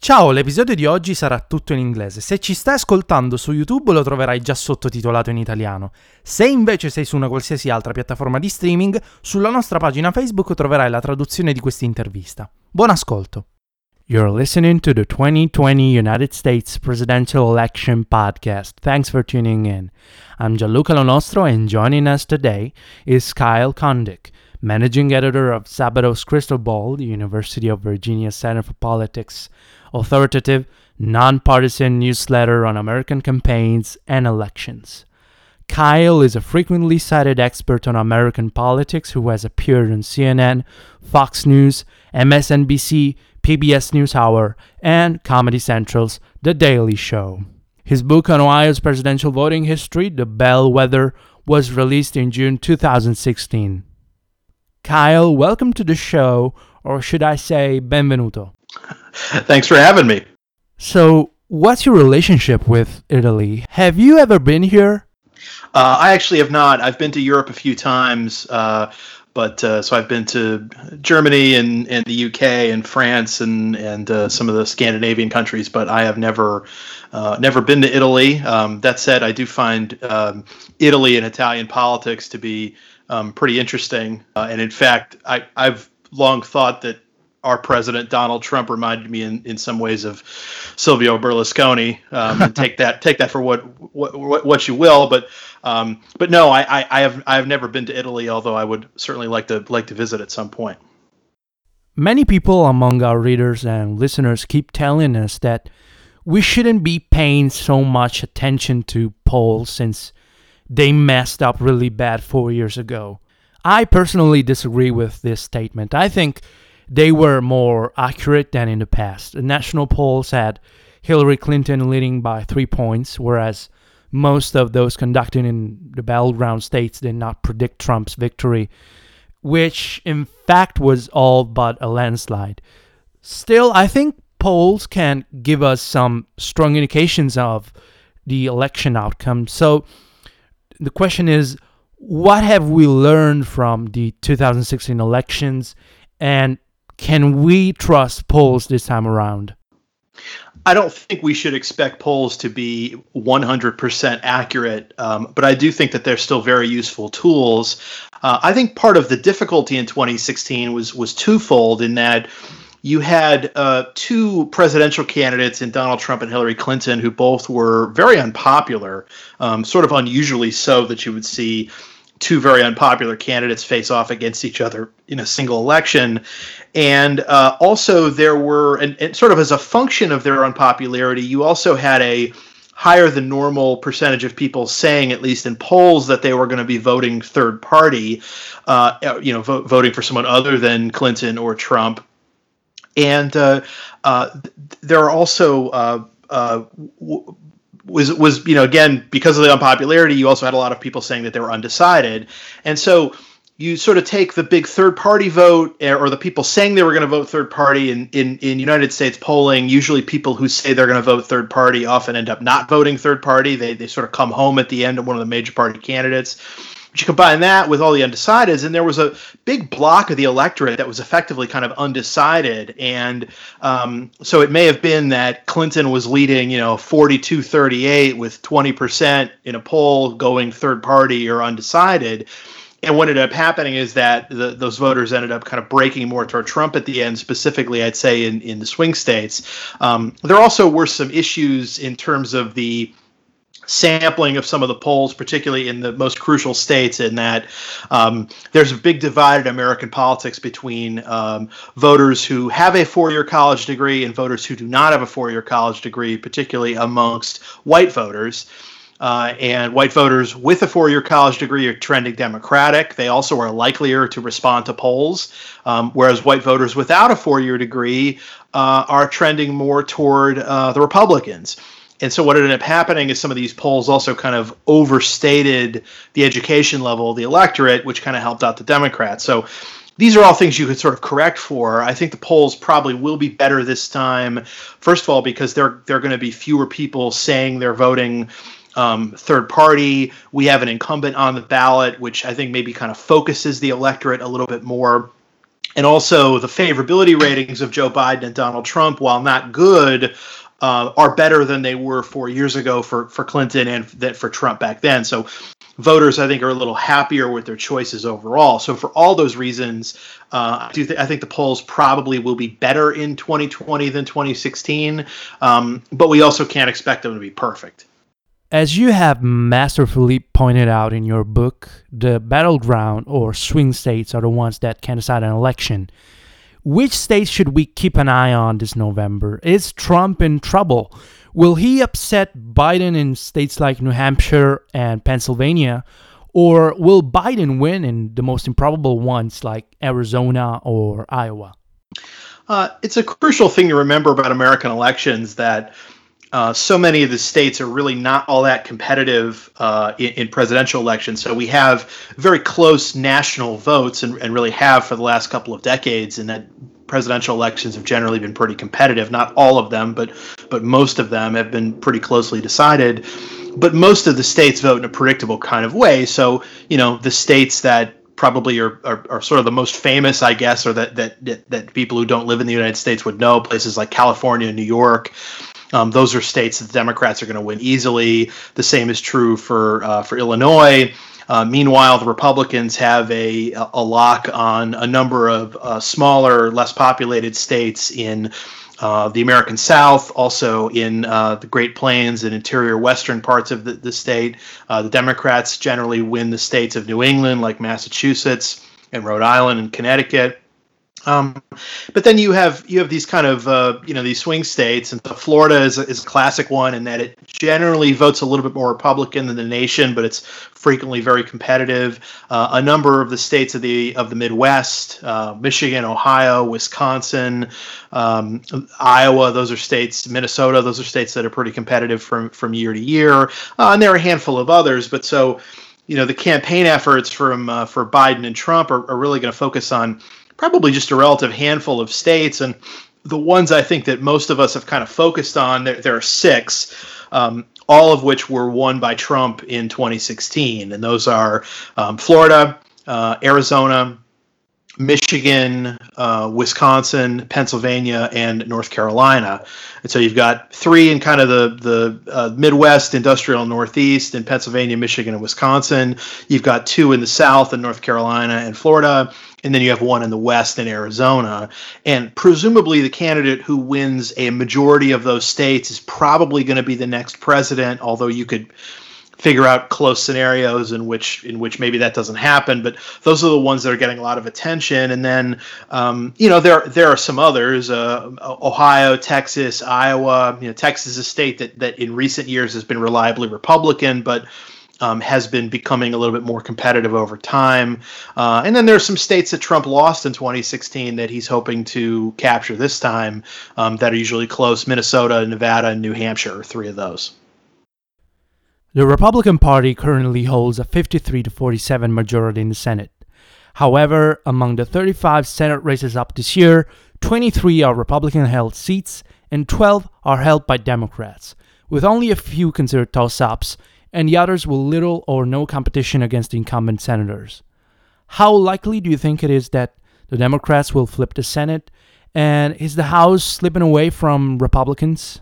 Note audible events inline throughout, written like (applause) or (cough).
Ciao, l'episodio di oggi sarà tutto in inglese. Se ci stai ascoltando su YouTube lo troverai già sottotitolato in italiano. Se invece sei su una qualsiasi altra piattaforma di streaming, sulla nostra pagina Facebook troverai la traduzione di questa intervista. Buon ascolto. You're listening to the 2020 United States Presidential Election Podcast. Thanks for tuning in. I'm Gianluca Lonostro, and joining us today is Kyle Kondik, managing editor of Sabato's Crystal Ball, the University of Virginia Center for Politics authoritative, nonpartisan newsletter on American campaigns and elections. Kyle is a frequently cited expert on American politics who has appeared on CNN, Fox News, MSNBC, PBS NewsHour, and Comedy Central's The Daily Show. His book on Ohio's presidential voting history, The Bellwether, was released in June 2016. Kyle, welcome to the show, or should I say, benvenuto. Thanks for having me. So, what's your relationship with Italy? Have you ever been here? Uh, I actually have not. I've been to Europe a few times, uh, but uh, so I've been to Germany and, and the UK and France and and uh, some of the Scandinavian countries, but I have never uh, never been to Italy. Um, that said, I do find um, Italy and Italian politics to be um, pretty interesting, uh, and in fact, I, I've long thought that our president Donald Trump reminded me in, in some ways of Silvio Berlusconi. Um, (laughs) take that take that for what what, what you will, but um, but no, I, I, I have I have never been to Italy, although I would certainly like to like to visit at some point. Many people among our readers and listeners keep telling us that we shouldn't be paying so much attention to polls since they messed up really bad four years ago. I personally disagree with this statement. I think they were more accurate than in the past. The national polls had Hillary Clinton leading by three points, whereas most of those conducted in the battleground states did not predict Trump's victory, which in fact was all but a landslide. Still, I think polls can give us some strong indications of the election outcome. So the question is what have we learned from the 2016 elections and can we trust polls this time around? I don't think we should expect polls to be 100% accurate, um, but I do think that they're still very useful tools. Uh, I think part of the difficulty in 2016 was was twofold in that you had uh, two presidential candidates in Donald Trump and Hillary Clinton who both were very unpopular, um, sort of unusually so that you would see two very unpopular candidates face off against each other in a single election. And uh, also, there were, and, and, sort of as a function of their unpopularity, you also had a higher than normal percentage of people saying, at least in polls, that they were going to be voting third party, uh, you know, vo- voting for someone other than Clinton or Trump. And uh, uh there are also uh, uh, w- was was you know again because of the unpopularity you also had a lot of people saying that they were undecided and so you sort of take the big third party vote eh, or the people saying they were going to vote third party in, in, in United States polling, usually people who say they're going to vote third party often end up not voting third party. They, they sort of come home at the end of one of the major party candidates. You combine that with all the undecideds, and there was a big block of the electorate that was effectively kind of undecided. And um, so it may have been that Clinton was leading, you know, 42 38 with 20% in a poll going third party or undecided. And what ended up happening is that the, those voters ended up kind of breaking more toward Trump at the end, specifically, I'd say, in, in the swing states. Um, there also were some issues in terms of the sampling of some of the polls, particularly in the most crucial states, in that um, there's a big divide in American politics between um, voters who have a four year college degree and voters who do not have a four year college degree, particularly amongst white voters. Uh, and white voters with a four year college degree are trending Democratic. They also are likelier to respond to polls, um, whereas white voters without a four year degree uh, are trending more toward uh, the Republicans. And so, what ended up happening is some of these polls also kind of overstated the education level of the electorate, which kind of helped out the Democrats. So, these are all things you could sort of correct for. I think the polls probably will be better this time. First of all, because there are going to be fewer people saying they're voting um, third party. We have an incumbent on the ballot, which I think maybe kind of focuses the electorate a little bit more. And also, the favorability ratings of Joe Biden and Donald Trump, while not good, uh, are better than they were four years ago for for Clinton and that for Trump back then. So voters, I think, are a little happier with their choices overall. So for all those reasons, uh, I do th- I think the polls probably will be better in 2020 than 2016, um, but we also can't expect them to be perfect. As you have masterfully pointed out in your book, the battleground or swing states are the ones that can decide an election. Which states should we keep an eye on this November? Is Trump in trouble? Will he upset Biden in states like New Hampshire and Pennsylvania? Or will Biden win in the most improbable ones like Arizona or Iowa? Uh, it's a crucial thing to remember about American elections that uh, so many of the states are really not all that competitive uh, in, in, presidential elections. So we have very close national votes, and, and, really have for the last couple of decades. And that presidential elections have generally been pretty competitive. Not all of them, but but most of them have been pretty closely decided. But most of the states vote in a predictable kind of way. So you know the states that probably are, are, are, sort of the most famous, I guess, or that, that, that that people who don't live in the United States would know. Places like California, New York, um, those are states that the Democrats are going to win easily. The same is true for uh, for Illinois. Uh, meanwhile, the Republicans have a a lock on a number of uh, smaller, less populated states in uh, the American South, also in uh, the Great Plains and interior western parts of the, the state. Uh, the Democrats generally win the states of New England, like Massachusetts and Rhode Island and Connecticut. Um, but then you have you have these kind of uh, you know these swing states, and Florida is a, is a classic one in that it generally votes a little bit more Republican than the nation, but it's frequently very competitive. Uh, a number of the states of the of the Midwest, uh, Michigan, Ohio, Wisconsin, um, Iowa, those are states. Minnesota, those are states that are pretty competitive from from year to year, uh, and there are a handful of others. But so you know the campaign efforts from uh, for Biden and Trump are, are really going to focus on probably just a relative handful of states. And the ones I think that most of us have kind of focused on, there, there are six, um, all of which were won by Trump in 2016. And those are um, Florida, uh, Arizona, Michigan, uh, Wisconsin, Pennsylvania, and North Carolina. And so you've got three in kind of the the uh, Midwest, industrial Northeast, in Pennsylvania, Michigan, and Wisconsin. You've got two in the South, in North Carolina and Florida, and then you have one in the West in Arizona. And presumably, the candidate who wins a majority of those states is probably going to be the next president. Although you could figure out close scenarios in which in which maybe that doesn't happen. But those are the ones that are getting a lot of attention. And then um, you know there there are some others: uh, Ohio, Texas, Iowa. You know, Texas is a state that that in recent years has been reliably Republican, but um, has been becoming a little bit more competitive over time. Uh, and then there's some states that Trump lost in 2016 that he's hoping to capture this time um, that are usually close. Minnesota, Nevada, and New Hampshire are three of those. The Republican Party currently holds a 53 to 47 majority in the Senate. However, among the 35 Senate races up this year, 23 are Republican held seats and 12 are held by Democrats, with only a few considered toss ups and the others with little or no competition against incumbent senators. How likely do you think it is that the Democrats will flip the Senate? And is the House slipping away from Republicans?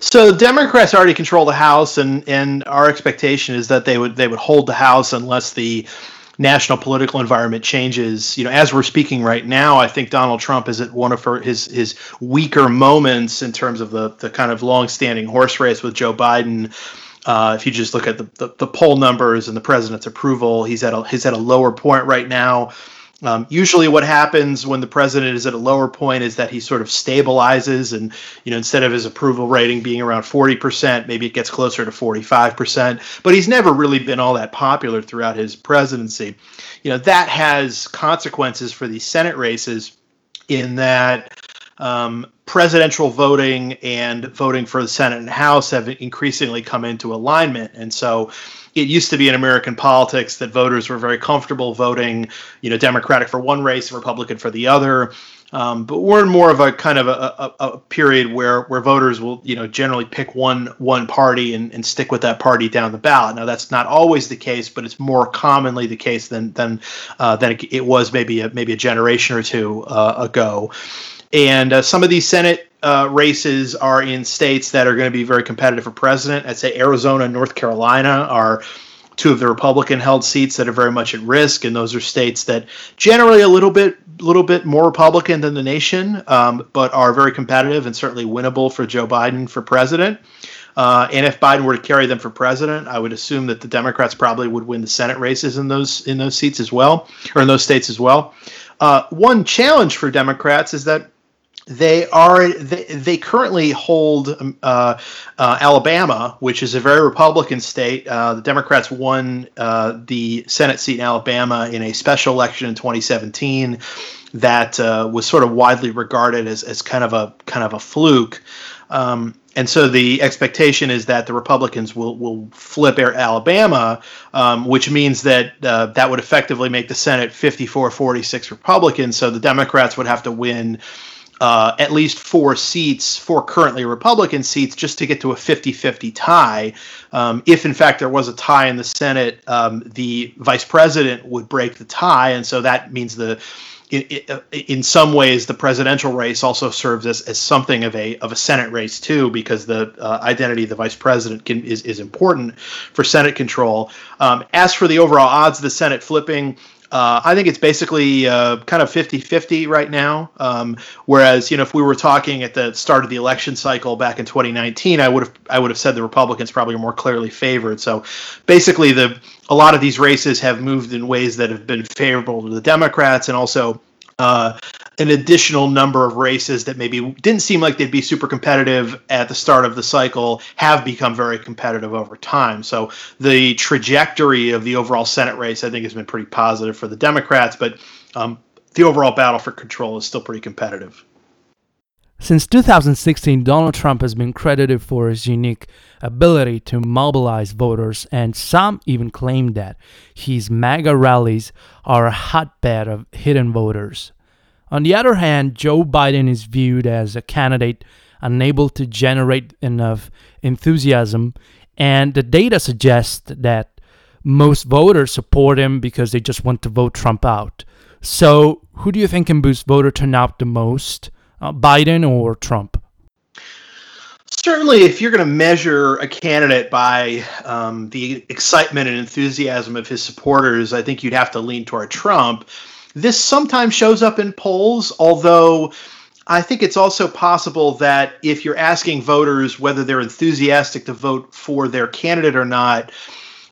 So Democrats already control the House, and and our expectation is that they would they would hold the House unless the national political environment changes. You know, as we're speaking right now, I think Donald Trump is at one of her, his his weaker moments in terms of the the kind of long-standing horse race with Joe Biden. Uh, if you just look at the, the, the poll numbers and the president's approval, he's at a he's at a lower point right now. Um, usually, what happens when the president is at a lower point is that he sort of stabilizes, and you know, instead of his approval rating being around forty percent, maybe it gets closer to forty-five percent. But he's never really been all that popular throughout his presidency. You know, that has consequences for these Senate races, in that um, presidential voting and voting for the Senate and House have increasingly come into alignment, and so it used to be in American politics that voters were very comfortable voting, you know, Democratic for one race, Republican for the other. Um, but we're in more of a kind of a, a, a, period where where voters will you know generally pick one one party and, and stick with that party down the ballot. Now that's not always the case, but it's more commonly the case than than uh, than it, was maybe a, maybe a generation or two uh, ago. And uh, some of these Senate uh, races are in states that are going to be very competitive for president. I'd say Arizona and North Carolina are two of the Republican held seats that are very much at risk, and those are states that generally a little bit little bit more Republican than the nation, um, but are very competitive and certainly winnable for Joe Biden for president. Uh, and if Biden were to carry them for president, I would assume that the Democrats probably would win the Senate races in those in those seats as well, or in those states as well. Uh, one challenge for Democrats is that they are they, they currently hold um, uh, uh, Alabama, which is a very Republican state. Uh, the Democrats won uh, the Senate seat in Alabama in a special election in 2017 that uh, was sort of widely regarded as, as kind of a kind of a fluke. Um, and so the expectation is that the Republicans will will flip Alabama, um, which means that uh, that would effectively make the Senate 54-46 Republican. So the Democrats would have to win uh, at least four seats, four currently Republican seats, just to get to a 50 50 tie. Um, if, in fact, there was a tie in the Senate, um, the vice president would break the tie. And so that means the in, some ways, the presidential race also serves as, as something of a of a Senate race too, because the uh, identity of the vice president can, is is important for Senate control. Um, as for the overall odds of the Senate flipping, uh, I think it's basically uh, kind of 50 50 right now. Um, whereas, you know, if we were talking at the start of the election cycle back in 2019, I would have I would have said the Republicans probably are more clearly favored. So basically, the a lot of these races have moved in ways that have been favorable to the Democrats and also uh, an additional number of races that maybe didn't seem like they'd be super competitive at the start of the cycle have become very competitive over time. So the trajectory of the overall Senate race, I think, has been pretty positive for the Democrats, but um, the overall battle for control is still pretty competitive. Since 2016, Donald Trump has been credited for his unique ability to mobilize voters, and some even claim that his MAGA rallies are a hotbed of hidden voters. On the other hand, Joe Biden is viewed as a candidate unable to generate enough enthusiasm, and the data suggests that most voters support him because they just want to vote Trump out. So, who do you think can boost voter turnout the most, uh, Biden or Trump? Certainly, if you're going to measure a candidate by um, the excitement and enthusiasm of his supporters, I think you'd have to lean toward Trump. This sometimes shows up in polls, although I think it's also possible that if you're asking voters whether they're enthusiastic to vote for their candidate or not,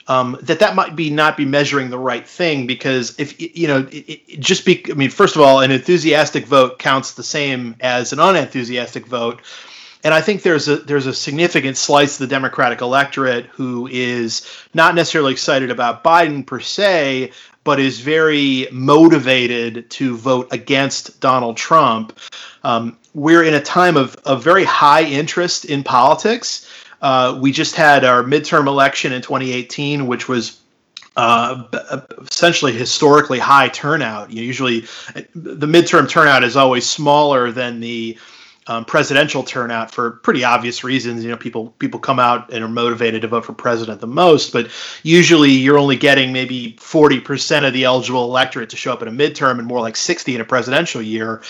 um, that that might be not be measuring the right thing because if you know it, it just be I mean first of all an enthusiastic vote counts the same as an unenthusiastic vote and I think there's a there's a significant slice of the Democratic electorate who is not necessarily excited about Biden per se, but is very motivated to vote against Donald Trump. Um, we're in a time of, of very high interest in politics. Uh, we just had our midterm election in 2018, which was uh, essentially historically high turnout. You usually, the midterm turnout is always smaller than the um, presidential turnout for pretty obvious reasons. You know, people people come out and are motivated to vote for president the most, but usually you're only getting maybe 40% of the eligible electorate to show up in a midterm and more like 60 in a presidential year.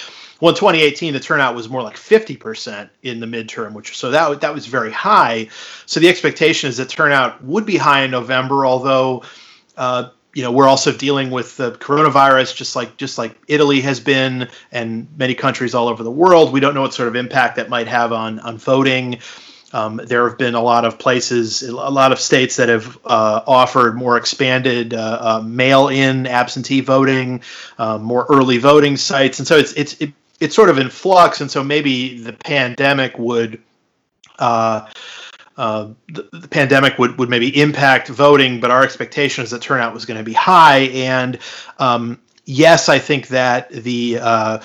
Well, in 2018, the turnout was more like 50% in the midterm, which so that that was very high. So the expectation is that turnout would be high in November, although. Uh, you know we're also dealing with the coronavirus just like just like Italy has been and many countries all over the world we don't know what sort of impact that might have on on voting Um, there have been a lot of places, a lot of states that have uh, offered more expanded uh, uh, mail-in absentee voting, um, more early voting sites, and so it's it's it, it's sort of in flux. And so maybe the pandemic would. Uh, uh, the, the, pandemic would, would maybe impact voting, but our expectation is that turnout was going to be high. And um, yes, I think that the uh,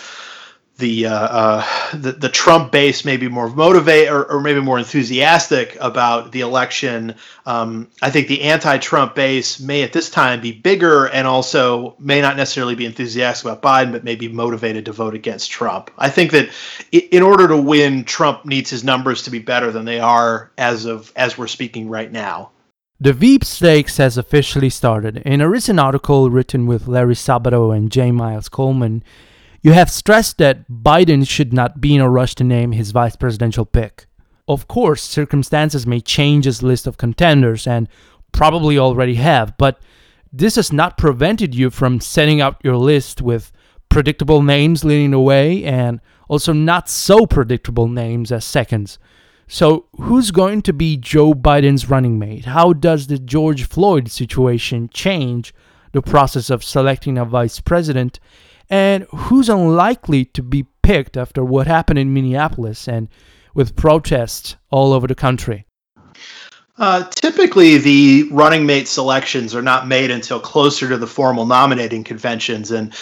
the, uh, uh, the the Trump base may be more motivated or, or, maybe more enthusiastic about the election. Um, I think the anti-Trump base may at this time be bigger and also may not necessarily be enthusiastic about Biden, but may be motivated to vote against Trump. I think that in order to win, Trump needs his numbers to be better than they are as of as we're speaking right now. The Veep stakes has officially started. In a recent article written with Larry Sabato and J. Miles Coleman, you have stressed that Biden should not be in a rush to name his vice presidential pick. Of course, circumstances may change his list of contenders, and probably already have, but this has not prevented you from setting out your list with predictable names leading the way and also not so predictable names as seconds. So, who's going to be Joe Biden's running mate? How does the George Floyd situation change the process of selecting a vice president? And who's unlikely to be picked after what happened in Minneapolis and with protests all over the country? Uh, typically, the running mate selections are not made until closer to the formal nominating conventions, and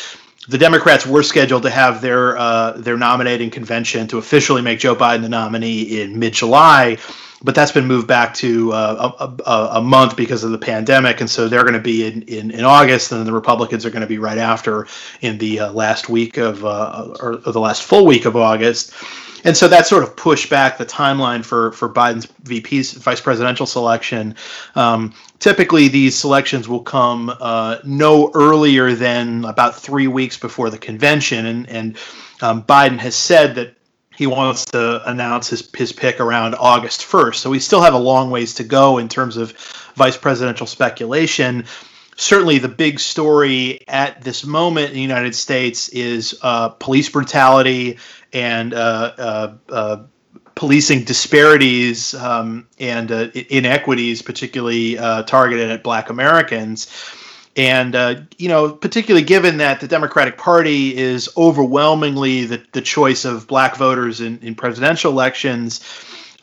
the Democrats were scheduled to have their uh, their nominating convention to officially make Joe Biden the nominee in mid July but that's been moved back to uh, a, a, a, month because of the pandemic, and so they're going to be in, in, in August, and then the Republicans are going to be right after in the uh, last week of uh, or, or, the last full week of August, and so that sort of pushed back the timeline for for Biden's VP's vice presidential selection. Um, typically, these selections will come uh, no earlier than about three weeks before the convention, and and um, Biden has said that he wants to announce his, his pick around August 1st. So we still have a long ways to go in terms of vice presidential speculation. Certainly, the big story at this moment in the United States is uh, police brutality and uh, uh, uh policing disparities um, and uh, inequities, particularly uh, targeted at Black Americans. And, uh, you know, particularly given that the Democratic Party is overwhelmingly the, the choice of black voters in, in presidential elections,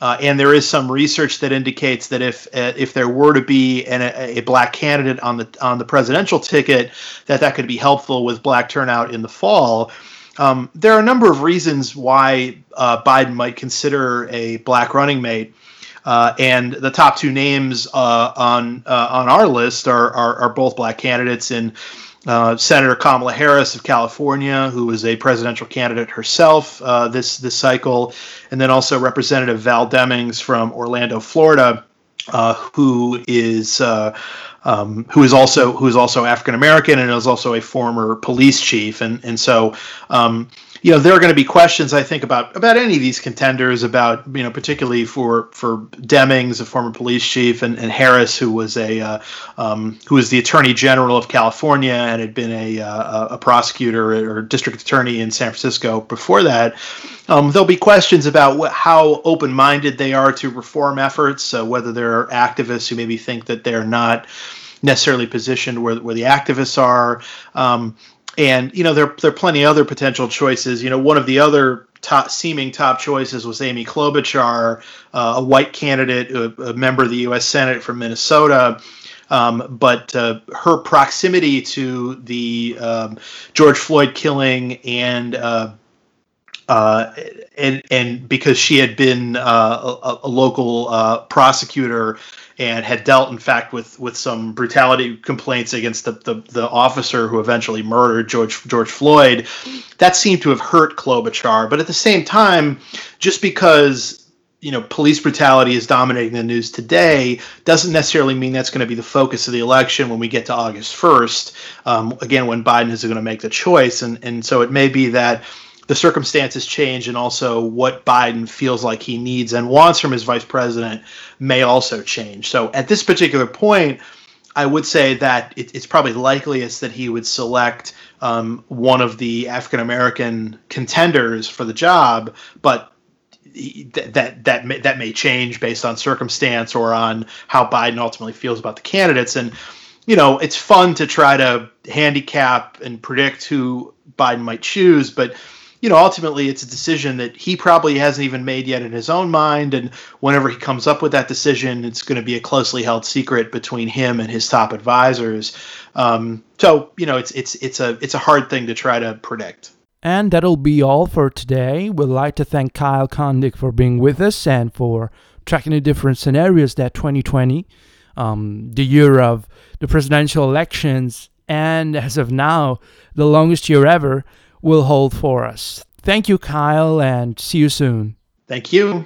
uh, and there is some research that indicates that if uh, if there were to be an, a, a, black candidate on the on the presidential ticket, that that could be helpful with black turnout in the fall. Um, there are a number of reasons why uh, Biden might consider a black running mate. Uh, and the top two names uh, on uh, on our list are, are, are both black candidates in uh, Senator Kamala Harris of California, who is a presidential candidate herself uh, this this cycle, and then also Representative Val Demings from Orlando, Florida, uh, who is. Um, who is also who is also African American and is also a former police chief, and and so um, you know there are going to be questions I think about about any of these contenders about you know particularly for for Demings, a former police chief, and, and Harris, who was a uh, um, who was the Attorney General of California and had been a uh, a prosecutor or district attorney in San Francisco before that. Um, there'll be questions about what, how open-minded they are to reform efforts, uh, whether there are activists who maybe think that they're not necessarily positioned where, where the activists are. Um, and you know there there are plenty other potential choices. You know, one of the other top seeming top choices was Amy Klobuchar, uh, a white candidate, a, a, member of the U.S. Senate from Minnesota. Um, but uh, her proximity to the um, George Floyd killing and uh, uh, and and because she had been uh, a, a, local uh, prosecutor and had dealt, in fact, with with some brutality complaints against the, the, the officer who eventually murdered George George Floyd. That seemed to have hurt Klobuchar, but at the same time, just because you know police brutality is dominating the news today doesn't necessarily mean that's going to be the focus of the election when we get to August 1st. Um, again, when Biden is going to make the choice, and and so it may be that the circumstances change and also what Biden feels like he needs and wants from his vice president may also change. So at this particular point, I would say that it, it's probably likeliest that he would select um, one of the African American contenders for the job, but that that may, that may change based on circumstance or on how Biden ultimately feels about the candidates. And you know, it's fun to try to handicap and predict who Biden might choose, but you know, ultimately it's a decision that he probably hasn't even made yet in his own mind. And whenever he comes up with that decision, it's going to be a closely held secret between him and his top advisors. Um, so, you know, it's it's it's a it's a hard thing to try to predict. And that'll be all for today. We'd like to thank Kyle Kondik for being with us and for tracking the different scenarios that 2020, um, the year of the presidential elections, and as of now, the longest year ever, will hold for us. Thank you, Kyle, and see you soon. Thank you.